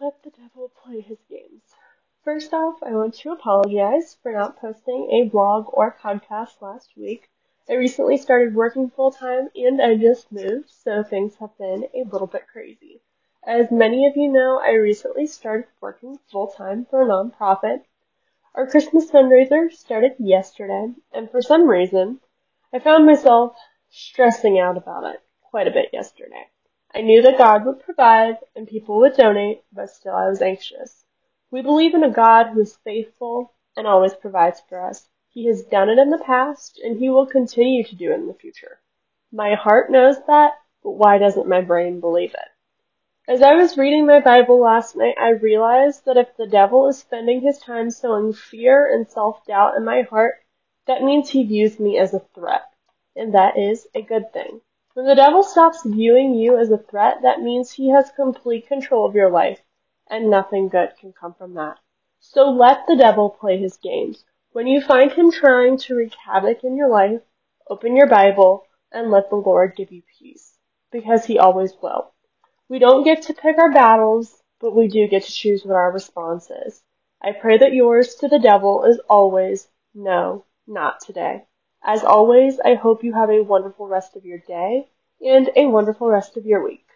let the devil play his games. First off, I want to apologize for not posting a blog or podcast last week. I recently started working full time and I just moved, so things have been a little bit crazy. As many of you know, I recently started working full time for a nonprofit. Our Christmas fundraiser started yesterday, and for some reason, I found myself stressing out about it quite a bit yesterday. I knew that God would provide and people would donate, but still I was anxious. We believe in a God who is faithful and always provides for us. He has done it in the past and he will continue to do it in the future. My heart knows that, but why doesn't my brain believe it? As I was reading my Bible last night, I realized that if the devil is spending his time sowing fear and self-doubt in my heart, that means he views me as a threat. And that is a good thing. When the devil stops viewing you as a threat, that means he has complete control of your life, and nothing good can come from that. So let the devil play his games. When you find him trying to wreak havoc in your life, open your Bible and let the Lord give you peace, because he always will. We don't get to pick our battles, but we do get to choose what our response is. I pray that yours to the devil is always, no, not today. As always, I hope you have a wonderful rest of your day and a wonderful rest of your week.